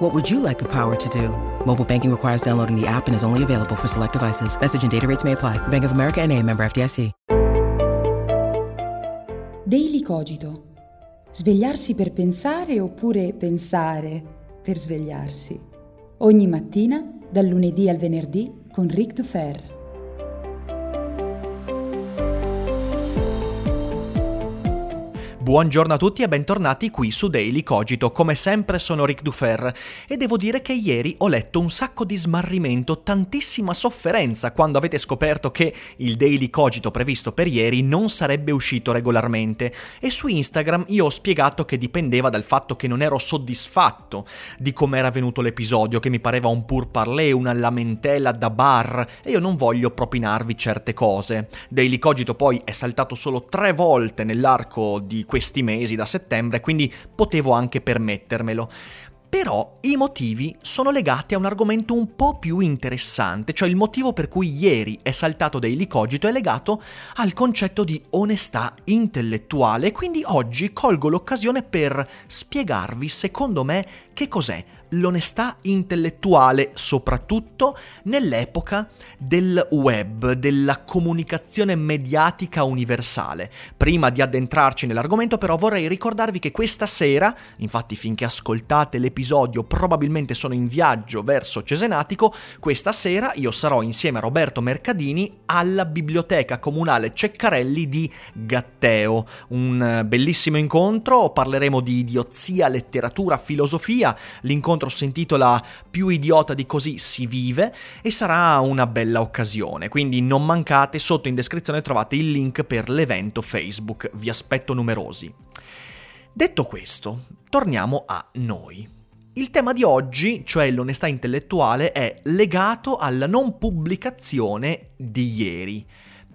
What would you like the power to do? Mobile banking requires downloading the app and is only available for select devices. Message and data rates may apply. Bank of America and a member FDIC. Daily Cogito. Svegliarsi per pensare oppure pensare per svegliarsi. Ogni mattina, dal lunedì al venerdì, con Ric Dufer. Buongiorno a tutti e bentornati qui su Daily Cogito. Come sempre sono Ric Dufer e devo dire che ieri ho letto un sacco di smarrimento, tantissima sofferenza quando avete scoperto che il Daily Cogito previsto per ieri non sarebbe uscito regolarmente e su Instagram io ho spiegato che dipendeva dal fatto che non ero soddisfatto di come era venuto l'episodio, che mi pareva un pur parler, una lamentela da bar e io non voglio propinarvi certe cose. Daily Cogito poi è saltato solo tre volte nell'arco di questi mesi da settembre, quindi potevo anche permettermelo. Però i motivi sono legati a un argomento un po' più interessante, cioè il motivo per cui ieri è saltato Daily Cogito è legato al concetto di onestà intellettuale, quindi oggi colgo l'occasione per spiegarvi, secondo me, che cos'è l'onestà intellettuale, soprattutto nell'epoca del web, della comunicazione mediatica universale. Prima di addentrarci nell'argomento però vorrei ricordarvi che questa sera, infatti finché ascoltate l'episodio probabilmente sono in viaggio verso Cesenatico, questa sera io sarò insieme a Roberto Mercadini alla Biblioteca Comunale Ceccarelli di Gatteo. Un bellissimo incontro, parleremo di idiozia, letteratura, filosofia, l'incontro incontro si intitola Più idiota di così si vive e sarà una bella occasione, quindi non mancate, sotto in descrizione trovate il link per l'evento Facebook, vi aspetto numerosi. Detto questo, torniamo a noi. Il tema di oggi, cioè l'onestà intellettuale, è legato alla non pubblicazione di ieri.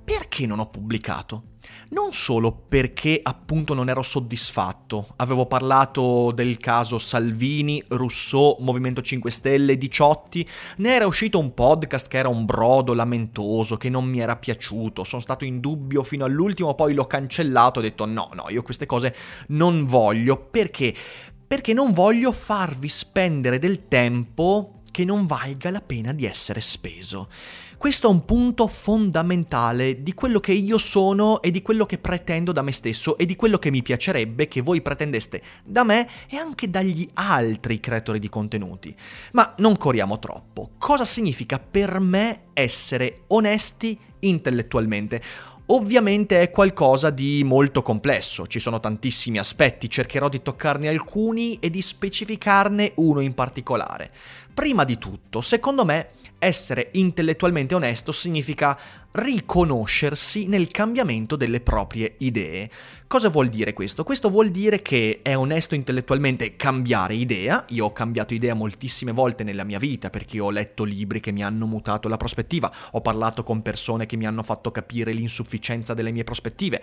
Perché non ho pubblicato? Non solo perché appunto non ero soddisfatto, avevo parlato del caso Salvini, Rousseau, Movimento 5 Stelle, Diciotti, ne era uscito un podcast che era un brodo lamentoso, che non mi era piaciuto, sono stato in dubbio fino all'ultimo, poi l'ho cancellato, ho detto no, no, io queste cose non voglio, perché? Perché non voglio farvi spendere del tempo che non valga la pena di essere speso. Questo è un punto fondamentale di quello che io sono e di quello che pretendo da me stesso e di quello che mi piacerebbe che voi pretendeste da me e anche dagli altri creatori di contenuti. Ma non corriamo troppo. Cosa significa per me essere onesti intellettualmente? Ovviamente è qualcosa di molto complesso, ci sono tantissimi aspetti, cercherò di toccarne alcuni e di specificarne uno in particolare. Prima di tutto, secondo me, essere intellettualmente onesto significa riconoscersi nel cambiamento delle proprie idee. Cosa vuol dire questo? Questo vuol dire che è onesto intellettualmente cambiare idea. Io ho cambiato idea moltissime volte nella mia vita perché ho letto libri che mi hanno mutato la prospettiva, ho parlato con persone che mi hanno fatto capire l'insufficienza delle mie prospettive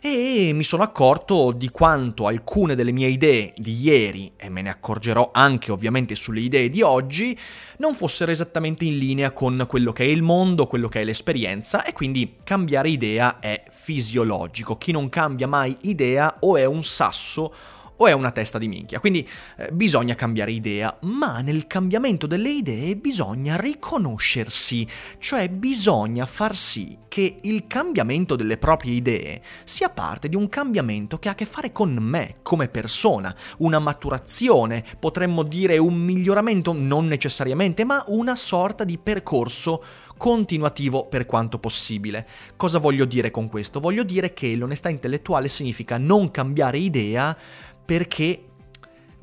e mi sono accorto di quanto alcune delle mie idee di ieri, e me ne accorgerò anche ovviamente sulle idee di oggi, non fossero esattamente in linea con quello che è il mondo, quello che è l'esperienza e quindi cambiare idea è fisiologico. Chi non cambia mai idea o è un sasso o è una testa di minchia. Quindi eh, bisogna cambiare idea, ma nel cambiamento delle idee bisogna riconoscersi, cioè bisogna far sì che il cambiamento delle proprie idee sia parte di un cambiamento che ha a che fare con me come persona, una maturazione, potremmo dire un miglioramento, non necessariamente, ma una sorta di percorso continuativo per quanto possibile. Cosa voglio dire con questo? Voglio dire che l'onestà intellettuale significa non cambiare idea perché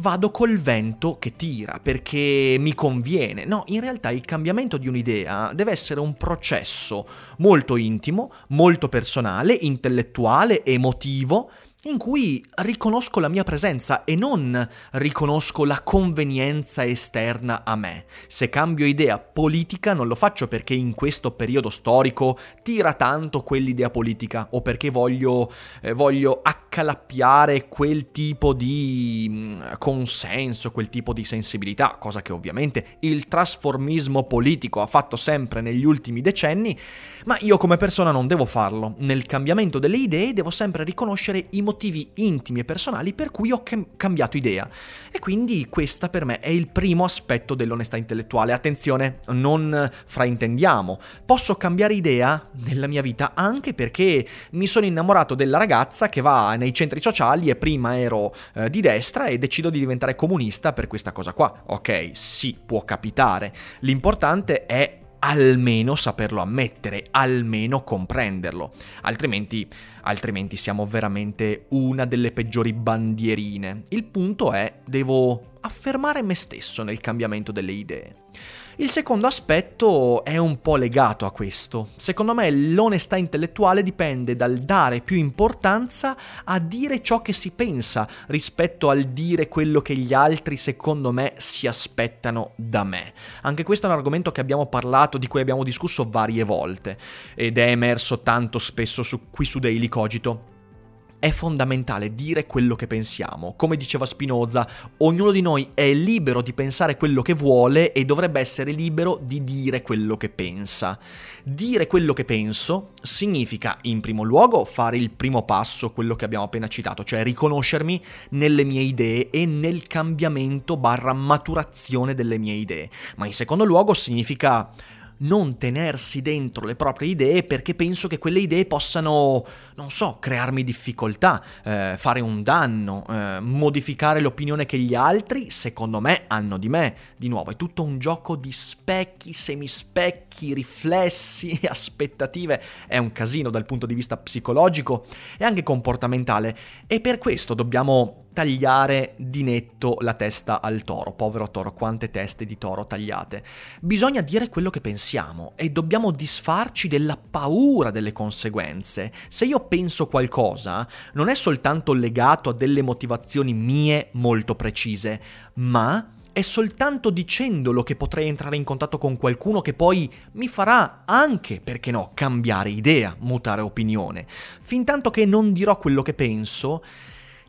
vado col vento che tira, perché mi conviene. No, in realtà il cambiamento di un'idea deve essere un processo molto intimo, molto personale, intellettuale, emotivo, in cui riconosco la mia presenza e non riconosco la convenienza esterna a me. Se cambio idea politica non lo faccio perché in questo periodo storico tira tanto quell'idea politica o perché voglio, eh, voglio accalappiare quel tipo di mm, consenso, quel tipo di sensibilità, cosa che ovviamente il trasformismo politico ha fatto sempre negli ultimi decenni, ma io come persona non devo farlo. Nel cambiamento delle idee devo sempre riconoscere i motivi intimi e personali per cui ho cam- cambiato idea. E quindi questa per me è il primo aspetto dell'onestà intellettuale. Attenzione, non fraintendiamo. Posso cambiare idea nella mia vita anche perché mi sono innamorato della ragazza che va nei centri sociali e prima ero eh, di destra e decido di diventare comunista per questa cosa qua. Ok, sì, può capitare. L'importante è almeno saperlo ammettere, almeno comprenderlo, altrimenti, altrimenti siamo veramente una delle peggiori bandierine. Il punto è, devo affermare me stesso nel cambiamento delle idee. Il secondo aspetto è un po' legato a questo. Secondo me l'onestà intellettuale dipende dal dare più importanza a dire ciò che si pensa rispetto al dire quello che gli altri secondo me si aspettano da me. Anche questo è un argomento che abbiamo parlato, di cui abbiamo discusso varie volte ed è emerso tanto spesso su, qui su Daily Cogito. È fondamentale dire quello che pensiamo. Come diceva Spinoza, ognuno di noi è libero di pensare quello che vuole e dovrebbe essere libero di dire quello che pensa. Dire quello che penso significa, in primo luogo, fare il primo passo, quello che abbiamo appena citato, cioè riconoscermi nelle mie idee e nel cambiamento barra maturazione delle mie idee. Ma in secondo luogo significa non tenersi dentro le proprie idee perché penso che quelle idee possano, non so, crearmi difficoltà, eh, fare un danno, eh, modificare l'opinione che gli altri, secondo me, hanno di me. Di nuovo, è tutto un gioco di specchi, semispecchi, riflessi, aspettative. È un casino dal punto di vista psicologico e anche comportamentale e per questo dobbiamo tagliare di netto la testa al toro. Povero toro, quante teste di toro tagliate. Bisogna dire quello che pensiamo e dobbiamo disfarci della paura delle conseguenze. Se io penso qualcosa, non è soltanto legato a delle motivazioni mie molto precise, ma è soltanto dicendolo che potrei entrare in contatto con qualcuno che poi mi farà anche, perché no, cambiare idea, mutare opinione. Fintanto che non dirò quello che penso,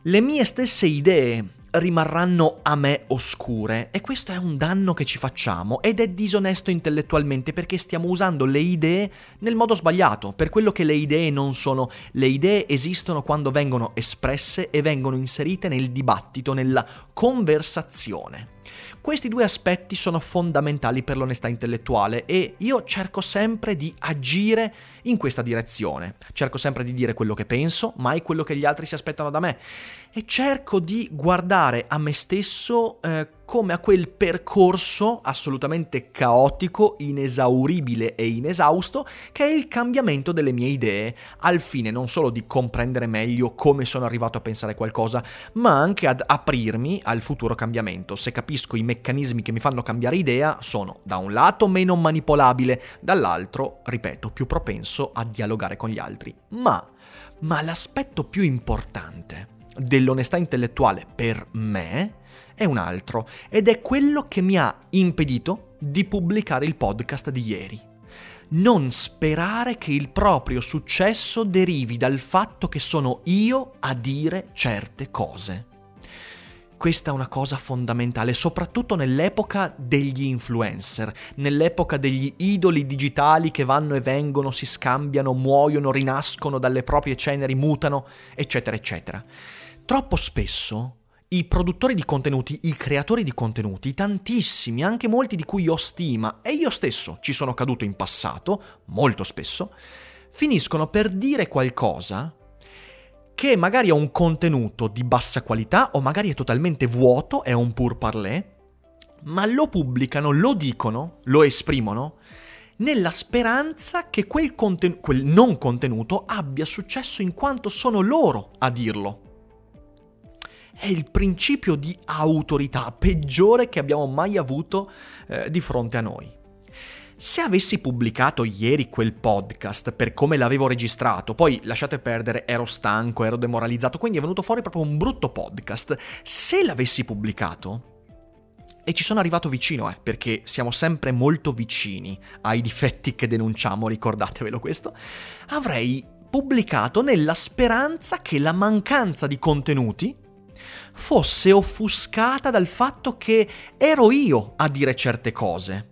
le mie stesse idee rimarranno a me oscure e questo è un danno che ci facciamo ed è disonesto intellettualmente perché stiamo usando le idee nel modo sbagliato, per quello che le idee non sono. Le idee esistono quando vengono espresse e vengono inserite nel dibattito, nella conversazione. Questi due aspetti sono fondamentali per l'onestà intellettuale e io cerco sempre di agire in questa direzione. Cerco sempre di dire quello che penso, mai quello che gli altri si aspettano da me e cerco di guardare a me stesso eh, come a quel percorso assolutamente caotico, inesauribile e inesausto che è il cambiamento delle mie idee, al fine non solo di comprendere meglio come sono arrivato a pensare qualcosa, ma anche ad aprirmi al futuro cambiamento. Se capisco i meccanismi che mi fanno cambiare idea, sono da un lato meno manipolabile, dall'altro, ripeto, più propenso a dialogare con gli altri. Ma, ma l'aspetto più importante dell'onestà intellettuale per me è un altro ed è quello che mi ha impedito di pubblicare il podcast di ieri. Non sperare che il proprio successo derivi dal fatto che sono io a dire certe cose. Questa è una cosa fondamentale, soprattutto nell'epoca degli influencer, nell'epoca degli idoli digitali che vanno e vengono, si scambiano, muoiono, rinascono dalle proprie ceneri, mutano, eccetera, eccetera. Troppo spesso i produttori di contenuti, i creatori di contenuti, tantissimi, anche molti di cui ho stima e io stesso ci sono caduto in passato, molto spesso, finiscono per dire qualcosa che magari ha un contenuto di bassa qualità o magari è totalmente vuoto, è un pur parler, ma lo pubblicano, lo dicono, lo esprimono nella speranza che quel, conten- quel non contenuto abbia successo in quanto sono loro a dirlo è il principio di autorità peggiore che abbiamo mai avuto eh, di fronte a noi. Se avessi pubblicato ieri quel podcast per come l'avevo registrato, poi lasciate perdere, ero stanco, ero demoralizzato, quindi è venuto fuori proprio un brutto podcast. Se l'avessi pubblicato, e ci sono arrivato vicino, eh, perché siamo sempre molto vicini ai difetti che denunciamo, ricordatevelo questo, avrei pubblicato nella speranza che la mancanza di contenuti fosse offuscata dal fatto che ero io a dire certe cose.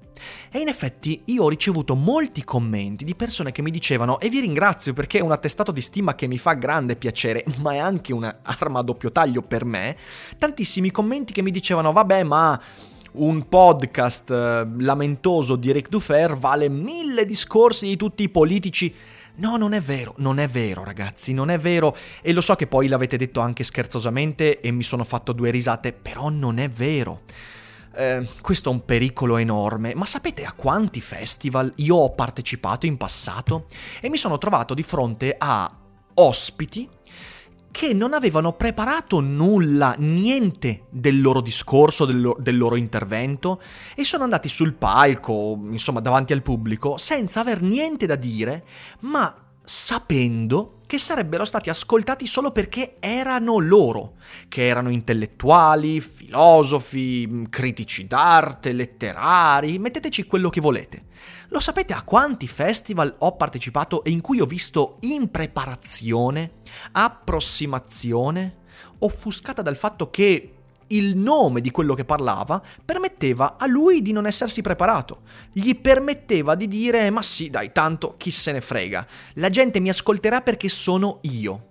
E in effetti io ho ricevuto molti commenti di persone che mi dicevano, e vi ringrazio perché è un attestato di stima che mi fa grande piacere, ma è anche un'arma a doppio taglio per me, tantissimi commenti che mi dicevano, vabbè ma un podcast eh, lamentoso di Rick Dufer vale mille discorsi di tutti i politici. No, non è vero, non è vero ragazzi, non è vero e lo so che poi l'avete detto anche scherzosamente e mi sono fatto due risate, però non è vero. Eh, questo è un pericolo enorme, ma sapete a quanti festival io ho partecipato in passato? E mi sono trovato di fronte a ospiti che non avevano preparato nulla, niente del loro discorso, del, lo- del, loro intervento e sono andati sul palco, insomma davanti al pubblico, senza aver niente da dire, ma sapendo che sarebbero stati ascoltati solo perché erano loro, che erano intellettuali, filosofi, critici d'arte, letterari, metteteci quello che volete. Lo sapete a quanti festival ho partecipato e in cui ho visto impreparazione, approssimazione, offuscata dal fatto che il nome di quello che parlava permetteva a lui di non essersi preparato. Gli permetteva di dire ma sì dai, tanto chi se ne frega. La gente mi ascolterà perché sono io.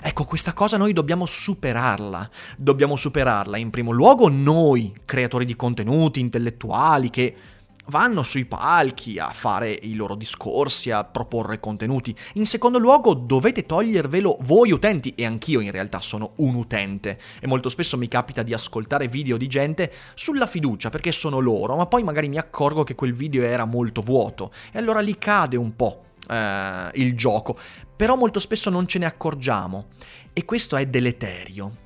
Ecco, questa cosa noi dobbiamo superarla. Dobbiamo superarla in primo luogo noi, creatori di contenuti, intellettuali, che vanno sui palchi a fare i loro discorsi, a proporre contenuti. In secondo luogo dovete togliervelo voi utenti, e anch'io in realtà sono un utente, e molto spesso mi capita di ascoltare video di gente sulla fiducia perché sono loro, ma poi magari mi accorgo che quel video era molto vuoto, e allora lì cade un po'. Eh, il gioco, però molto spesso non ce ne accorgiamo e questo è deleterio.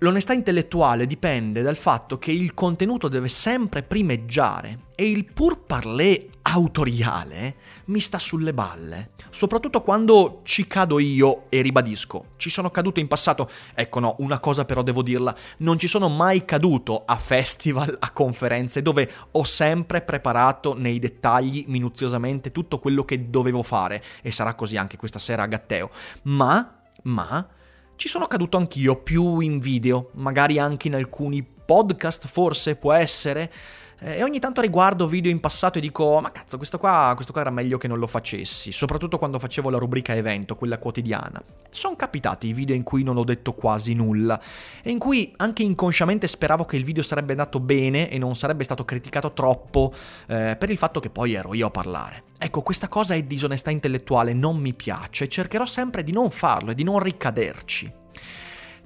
L'onestà intellettuale dipende dal fatto che il contenuto deve sempre primeggiare e il pur parler autoriale mi sta sulle balle, soprattutto quando ci cado io e ribadisco, ci sono caduto in passato, ecco no, una cosa però devo dirla, non ci sono mai caduto a festival, a conferenze dove ho sempre preparato nei dettagli minuziosamente tutto quello che dovevo fare. E sarà così anche questa sera a Gatteo, ma, ma ci sono caduto anch'io, più in video, magari anche in alcuni podcast, forse può essere. Eh, e ogni tanto riguardo video in passato e dico, ma cazzo, questo qua, questo qua era meglio che non lo facessi, soprattutto quando facevo la rubrica evento, quella quotidiana. Sono capitati i video in cui non ho detto quasi nulla e in cui anche inconsciamente speravo che il video sarebbe andato bene e non sarebbe stato criticato troppo eh, per il fatto che poi ero io a parlare. Ecco, questa cosa è disonestà intellettuale, non mi piace e cercherò sempre di non farlo e di non ricaderci.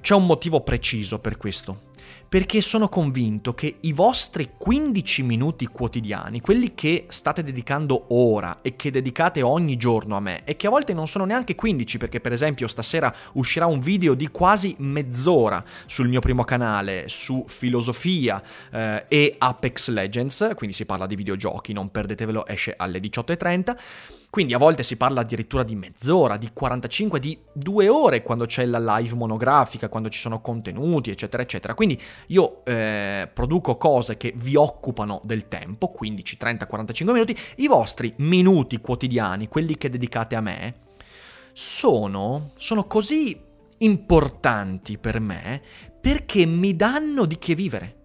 C'è un motivo preciso per questo perché sono convinto che i vostri 15 minuti quotidiani, quelli che state dedicando ora e che dedicate ogni giorno a me, e che a volte non sono neanche 15, perché per esempio stasera uscirà un video di quasi mezz'ora sul mio primo canale su filosofia eh, e Apex Legends, quindi si parla di videogiochi, non perdetevelo, esce alle 18.30 quindi a volte si parla addirittura di mezz'ora, di 45, di due ore quando c'è la live monografica, quando ci sono contenuti, eccetera, eccetera. Quindi io eh, produco cose che vi occupano del tempo, 15, 30, 45 minuti. I vostri minuti quotidiani, quelli che dedicate a me, sono, sono così importanti per me perché mi danno di che vivere.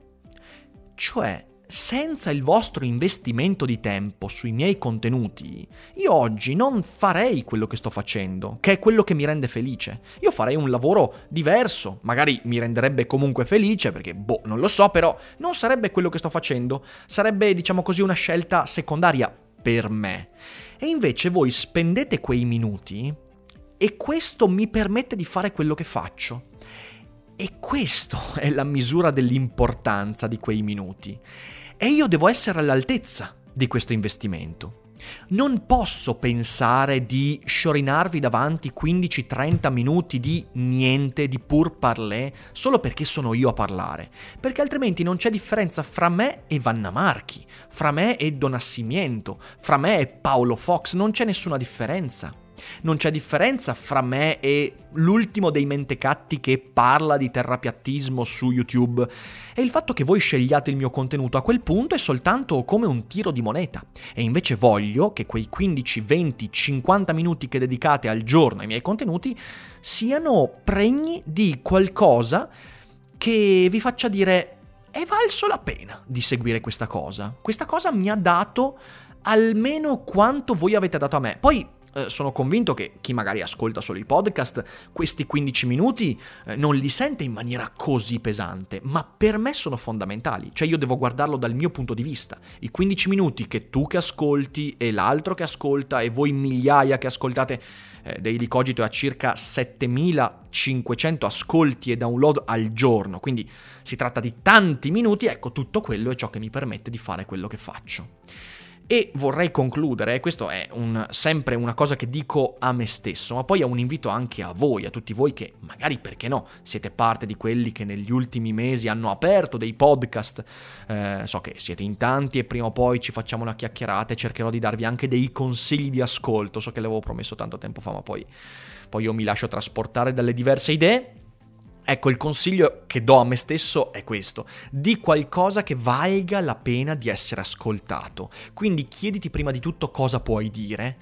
Cioè, senza il vostro investimento di tempo sui miei contenuti, io oggi non farei quello che sto facendo, che è quello che mi rende felice. Io farei un lavoro diverso, magari mi renderebbe comunque felice, perché boh, non lo so, però non sarebbe quello che sto facendo, sarebbe, diciamo così, una scelta secondaria per me. E invece voi spendete quei minuti e questo mi permette di fare quello che faccio. E questo è la misura dell'importanza di quei minuti. E io devo essere all'altezza di questo investimento. Non posso pensare di sciorinarvi davanti 15-30 minuti di niente, di pur parler, solo perché sono io a parlare, perché altrimenti non c'è differenza fra me e Vanna Marchi, fra me e Don Assimiento, fra me e Paolo Fox, non c'è nessuna differenza. Non c'è differenza fra me e l'ultimo dei mentecatti che parla di terrapiattismo su YouTube. E il fatto che voi scegliate il mio contenuto a quel punto è soltanto come un tiro di moneta. E invece voglio che quei 15, 20, 50 minuti che dedicate al giorno ai miei contenuti siano pregni di qualcosa che vi faccia dire è valso la pena di seguire questa cosa. Questa cosa mi ha dato almeno quanto voi avete dato a me. Poi eh, sono convinto che chi magari ascolta solo i podcast, questi 15 minuti eh, non li sente in maniera così pesante, ma per me sono fondamentali, cioè io devo guardarlo dal mio punto di vista. I 15 minuti che tu che ascolti e l'altro che ascolta e voi migliaia che ascoltate eh, Daily Cogito a circa 7500 ascolti e download al giorno, quindi si tratta di tanti minuti, ecco tutto quello è ciò che mi permette di fare quello che faccio. E vorrei concludere, e questo è un, sempre una cosa che dico a me stesso, ma poi è un invito anche a voi, a tutti voi che magari perché no, siete parte di quelli che negli ultimi mesi hanno aperto dei podcast, eh, so che siete in tanti e prima o poi ci facciamo una chiacchierata e cercherò di darvi anche dei consigli di ascolto, so che l'avevo promesso tanto tempo fa, ma poi, poi io mi lascio trasportare dalle diverse idee. Ecco, il consiglio che do a me stesso è questo. Di qualcosa che valga la pena di essere ascoltato. Quindi chiediti prima di tutto cosa puoi dire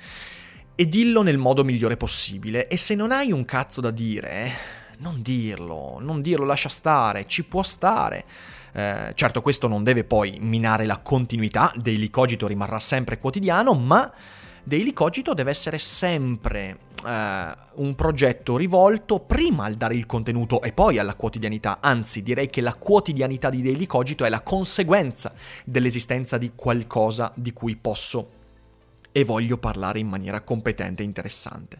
e dillo nel modo migliore possibile. E se non hai un cazzo da dire, non dirlo, non dirlo, lascia stare, ci può stare. Eh, certo, questo non deve poi minare la continuità, Daily Cogito rimarrà sempre quotidiano, ma Daily Cogito deve essere sempre eh, un progetto rivolto prima al dare il contenuto e poi alla quotidianità, anzi direi che la quotidianità di Daily Cogito è la conseguenza dell'esistenza di qualcosa di cui posso e voglio parlare in maniera competente e interessante.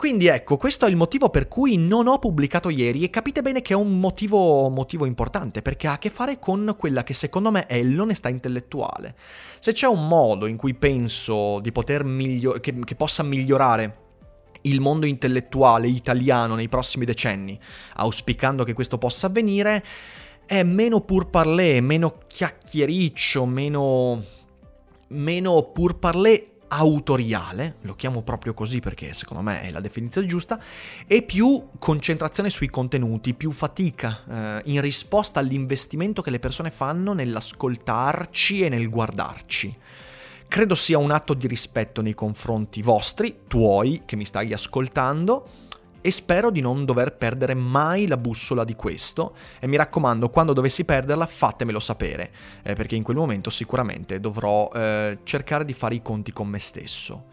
Quindi ecco, questo è il motivo per cui non ho pubblicato ieri e capite bene che è un motivo, motivo, importante perché ha a che fare con quella che secondo me è l'onestà intellettuale. Se c'è un modo in cui penso di poter miglior- che, che possa migliorare il mondo intellettuale italiano nei prossimi decenni, auspicando che questo possa avvenire, è meno pur parler, meno chiacchiericcio, meno, meno pur parler autoriale, lo chiamo proprio così perché secondo me è la definizione giusta, e più concentrazione sui contenuti, più fatica eh, in risposta all'investimento che le persone fanno nell'ascoltarci e nel guardarci. Credo sia un atto di rispetto nei confronti vostri, tuoi, che mi stai ascoltando, e spero di non dover perdere mai la bussola di questo e mi raccomando quando dovessi perderla fatemelo sapere eh, perché in quel momento sicuramente dovrò eh, cercare di fare i conti con me stesso.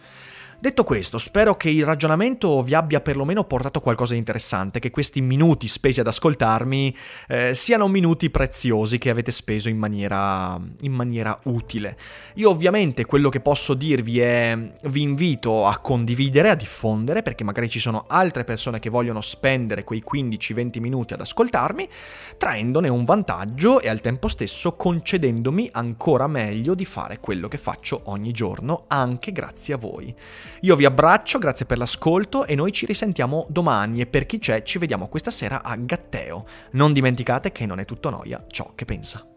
Detto questo, spero che il ragionamento vi abbia perlomeno portato qualcosa di interessante, che questi minuti spesi ad ascoltarmi eh, siano minuti preziosi che avete speso in maniera, in maniera utile. Io ovviamente quello che posso dirvi è vi invito a condividere, a diffondere, perché magari ci sono altre persone che vogliono spendere quei 15-20 minuti ad ascoltarmi, traendone un vantaggio e al tempo stesso concedendomi ancora meglio di fare quello che faccio ogni giorno, anche grazie a voi. Io vi abbraccio, grazie per l'ascolto e noi ci risentiamo domani e per chi c'è ci vediamo questa sera a Gatteo. Non dimenticate che non è tutto noia ciò che pensa.